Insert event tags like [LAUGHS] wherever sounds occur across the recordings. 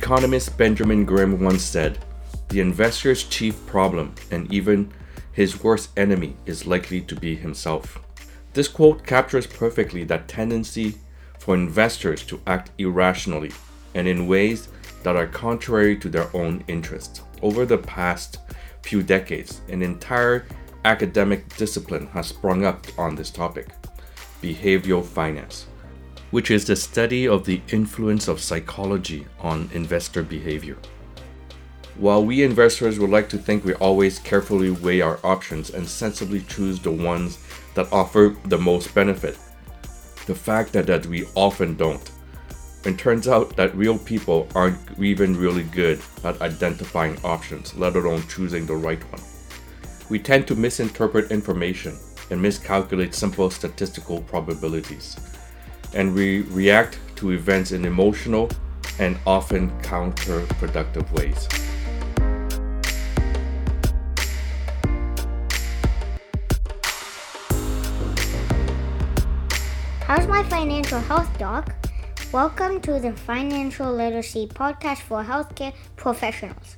economist Benjamin Graham once said, The investor's chief problem and even his worst enemy is likely to be himself. This quote captures perfectly that tendency for investors to act irrationally and in ways that are contrary to their own interests. Over the past few decades, an entire academic discipline has sprung up on this topic behavioral finance, which is the study of the influence of psychology on investor behavior. While we investors would like to think we always carefully weigh our options and sensibly choose the ones that offer the most benefit, the fact that, that we often don't. It turns out that real people aren't even really good at identifying options, let alone choosing the right one. We tend to misinterpret information and miscalculate simple statistical probabilities, and we react to events in emotional and often counterproductive ways. How's my financial health, Doc? Welcome to the Financial Literacy Podcast for Healthcare Professionals,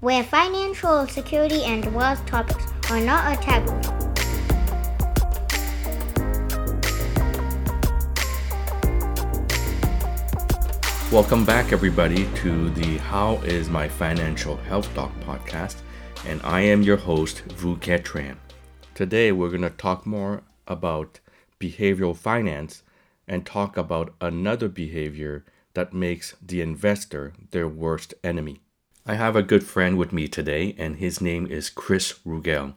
where financial security and wealth topics are not a taboo. Welcome back, everybody, to the How is My Financial Health Doc podcast, and I am your host, Vukiet Tran. Today, we're going to talk more about behavioral finance and talk about another behavior that makes the investor their worst enemy. I have a good friend with me today, and his name is Chris Rugel.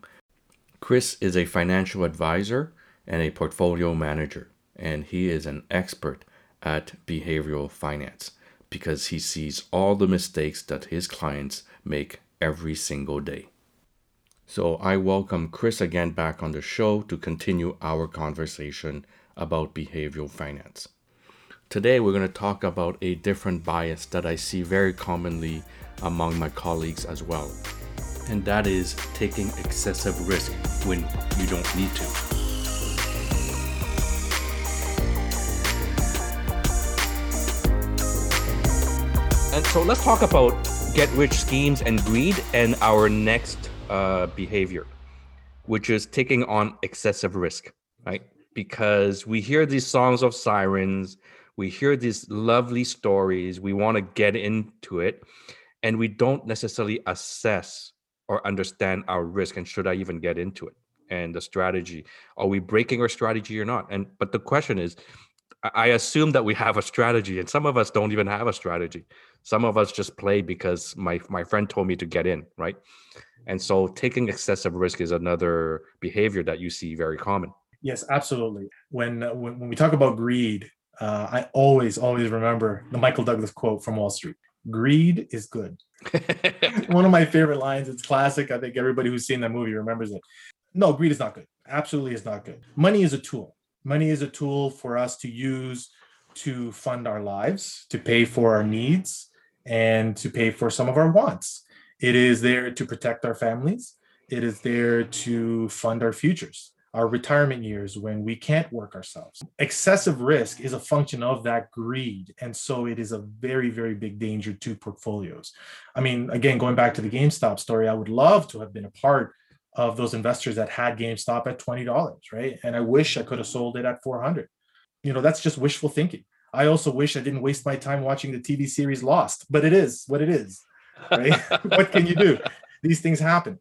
Chris is a financial advisor and a portfolio manager, and he is an expert at behavioral finance because he sees all the mistakes that his clients make every single day. So I welcome Chris again back on the show to continue our conversation about behavioral finance. Today, we're going to talk about a different bias that I see very commonly among my colleagues as well, and that is taking excessive risk when you don't need to. And so let's talk about get rich schemes and greed and our next uh, behavior, which is taking on excessive risk, right? Because we hear these songs of sirens, we hear these lovely stories, we want to get into it, and we don't necessarily assess or understand our risk and should I even get into it and the strategy. Are we breaking our strategy or not? And but the question is, I assume that we have a strategy, and some of us don't even have a strategy. Some of us just play because my my friend told me to get in, right? And so taking excessive risk is another behavior that you see very common. Yes, absolutely. When when, when we talk about greed, uh, I always always remember the Michael Douglas quote from Wall Street: "Greed is good." [LAUGHS] One of my favorite lines. It's classic. I think everybody who's seen that movie remembers it. No, greed is not good. Absolutely is not good. Money is a tool. Money is a tool for us to use to fund our lives, to pay for our needs, and to pay for some of our wants. It is there to protect our families. It is there to fund our futures, our retirement years when we can't work ourselves. Excessive risk is a function of that greed. And so it is a very, very big danger to portfolios. I mean, again, going back to the GameStop story, I would love to have been a part of those investors that had GameStop at $20, right? And I wish I could have sold it at 400. You know, that's just wishful thinking. I also wish I didn't waste my time watching the TV series Lost, but it is what it is right? [LAUGHS] [LAUGHS] what can you do? These things happen.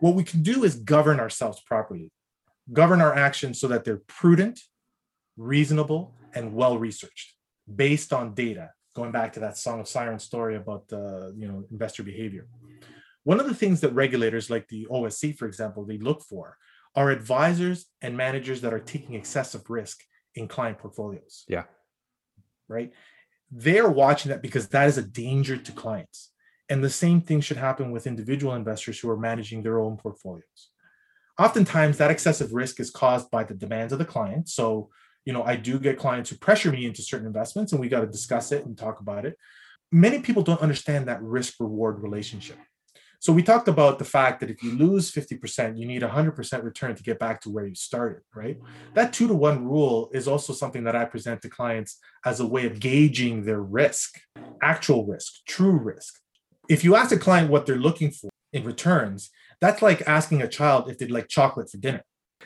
What we can do is govern ourselves properly, govern our actions so that they're prudent, reasonable, and well researched based on data. Going back to that Song of Sirens story about uh, you know investor behavior. One of the things that regulators like the OSC, for example, they look for are advisors and managers that are taking excessive risk in client portfolios. Yeah. Right. They're watching that because that is a danger to clients. And the same thing should happen with individual investors who are managing their own portfolios. Oftentimes, that excessive risk is caused by the demands of the client. So, you know, I do get clients who pressure me into certain investments, and we got to discuss it and talk about it. Many people don't understand that risk reward relationship. So we talked about the fact that if you lose 50%, you need 100% return to get back to where you started, right? That two to one rule is also something that I present to clients as a way of gauging their risk, actual risk, true risk. If you ask a client what they're looking for in returns, that's like asking a child if they'd like chocolate for dinner.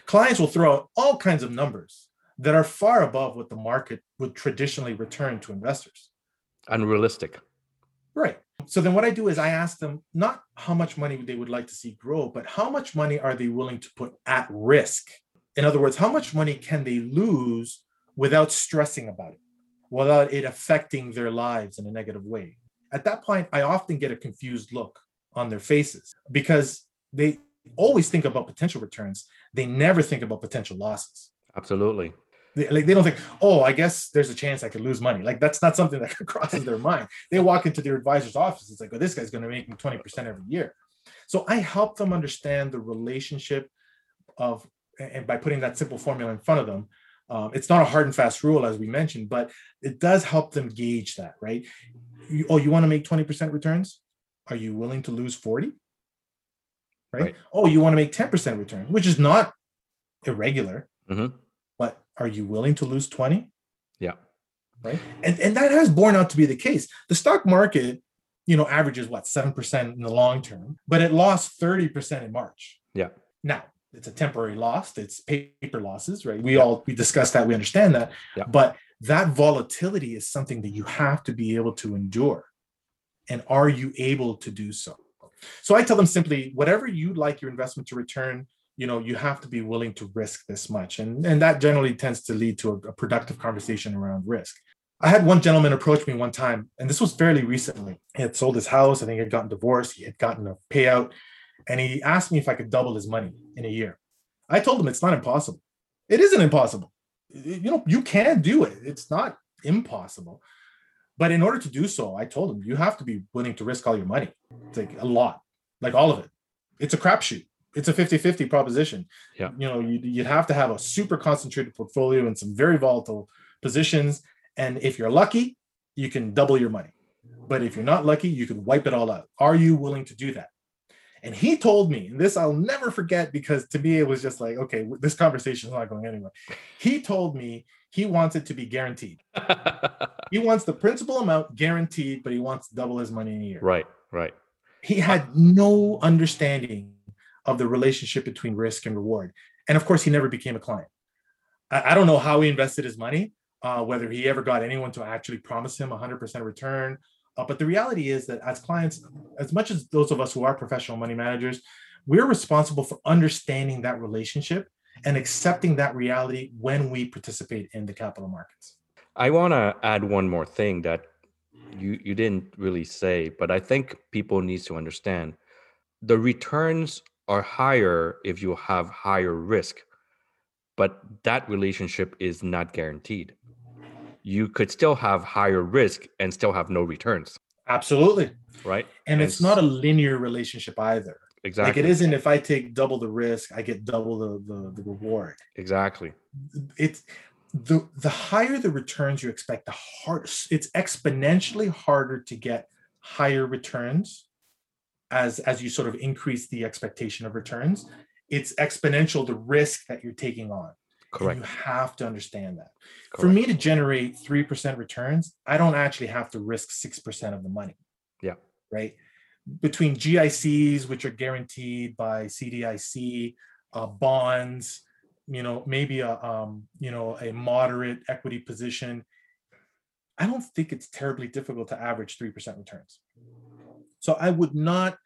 Clients will throw out all kinds of numbers that are far above what the market would traditionally return to investors. Unrealistic. Right. So then what I do is I ask them not how much money they would like to see grow, but how much money are they willing to put at risk? In other words, how much money can they lose without stressing about it, without it affecting their lives in a negative way? At that point, I often get a confused look on their faces because they always think about potential returns. They never think about potential losses. Absolutely. They, like they don't think, oh, I guess there's a chance I could lose money. Like that's not something [LAUGHS] that crosses their mind. They walk into their advisor's office. It's like, oh, this guy's going to make me 20% every year. So I help them understand the relationship of, and by putting that simple formula in front of them, um, it's not a hard and fast rule, as we mentioned, but it does help them gauge that, right? You, oh, you want to make 20% returns? Are you willing to lose 40? Right? right. Oh, you want to make 10% return, which is not irregular. Mm-hmm are you willing to lose 20? Yeah. Right. And, and that has borne out to be the case. The stock market, you know, averages what, 7% in the long term, but it lost 30% in March. Yeah. Now, it's a temporary loss, it's paper losses, right? We all we discussed that, we understand that. Yeah. But that volatility is something that you have to be able to endure. And are you able to do so? So I tell them simply, whatever you'd like your investment to return, you know you have to be willing to risk this much. And and that generally tends to lead to a, a, productive conversation around risk. I had one gentleman approach me one time and this was fairly recently. He had sold his house i think he had gotten divorced he had gotten a payout and he asked me if i could double his money in a year. I told him it's not impossible. It isn't impossible. You know you can do it. It's not impossible. But in order to do so i told him you have to be willing to risk all your money. It's like a lot like all of it. It's a crapshoot it's a 50-50 proposition. Yeah. You know, you, you'd have to have a super concentrated portfolio in some very volatile positions. And if you're lucky, you can double your money. But if you're not lucky, you can wipe it all out. Are you willing to do that? And he told me, and this I'll never forget because to me it was just like, okay, this conversation is not going anywhere. He told me he wants it to be guaranteed. [LAUGHS] he wants the principal amount guaranteed, but he wants double his money in a year. Right, right. He had no understanding of the relationship between risk and reward. And of course, he never became a client. I, I don't know how he invested his money, uh, whether he ever got anyone to actually promise him 100% return. Uh, but the reality is that as clients, as much as those of us who are professional money managers, we're responsible for understanding that relationship and accepting that reality when we participate in the capital markets. I want to add one more thing that you you didn't really say, but I think people need to understand. The returns are higher if you have higher risk, but that relationship is not guaranteed. You could still have higher risk and still have no returns. Absolutely. Right. And, and it's not a linear relationship either. Exactly. Like it isn't if I take double the risk, I get double the, the, the reward. Exactly. It's the the higher the returns you expect, the harder it's exponentially harder to get higher returns as as you sort of increase the expectation of returns it's exponential the risk that you're taking on. Correct and you have to understand that. Correct. for me to generate 3% returns i don't actually have to risk 6% of the money. Yeah. Right? Between gics which are guaranteed by cdic uh, bonds you know maybe a um, you know a moderate equity position i don't think it's terribly difficult to average 3% returns so I would not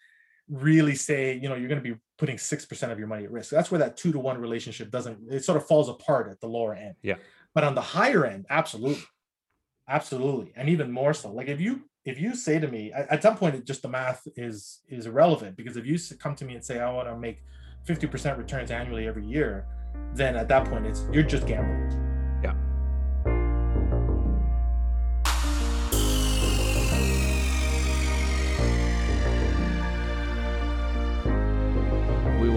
really say, you know, you're going to be putting 6% of your money at risk. That's where that two to one relationship doesn't, it sort of falls apart at the lower end. Yeah. But on the higher end, absolutely. Absolutely. And even more so. Like if you, if you say to me at, at some point, it just the math is, is irrelevant because if you come to me and say, I want to make 50% returns annually every year, then at that point it's, you're just gambling.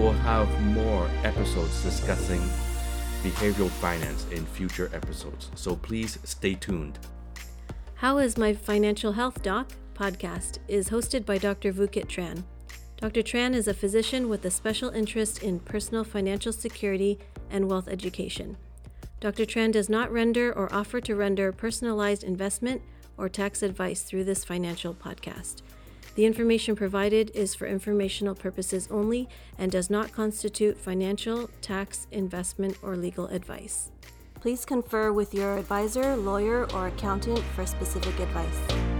Will have more episodes discussing behavioral finance in future episodes, so please stay tuned. How is My Financial Health Doc podcast is hosted by Dr. Vukiet Tran. Dr. Tran is a physician with a special interest in personal financial security and wealth education. Dr. Tran does not render or offer to render personalized investment or tax advice through this financial podcast. The information provided is for informational purposes only and does not constitute financial, tax, investment, or legal advice. Please confer with your advisor, lawyer, or accountant for specific advice.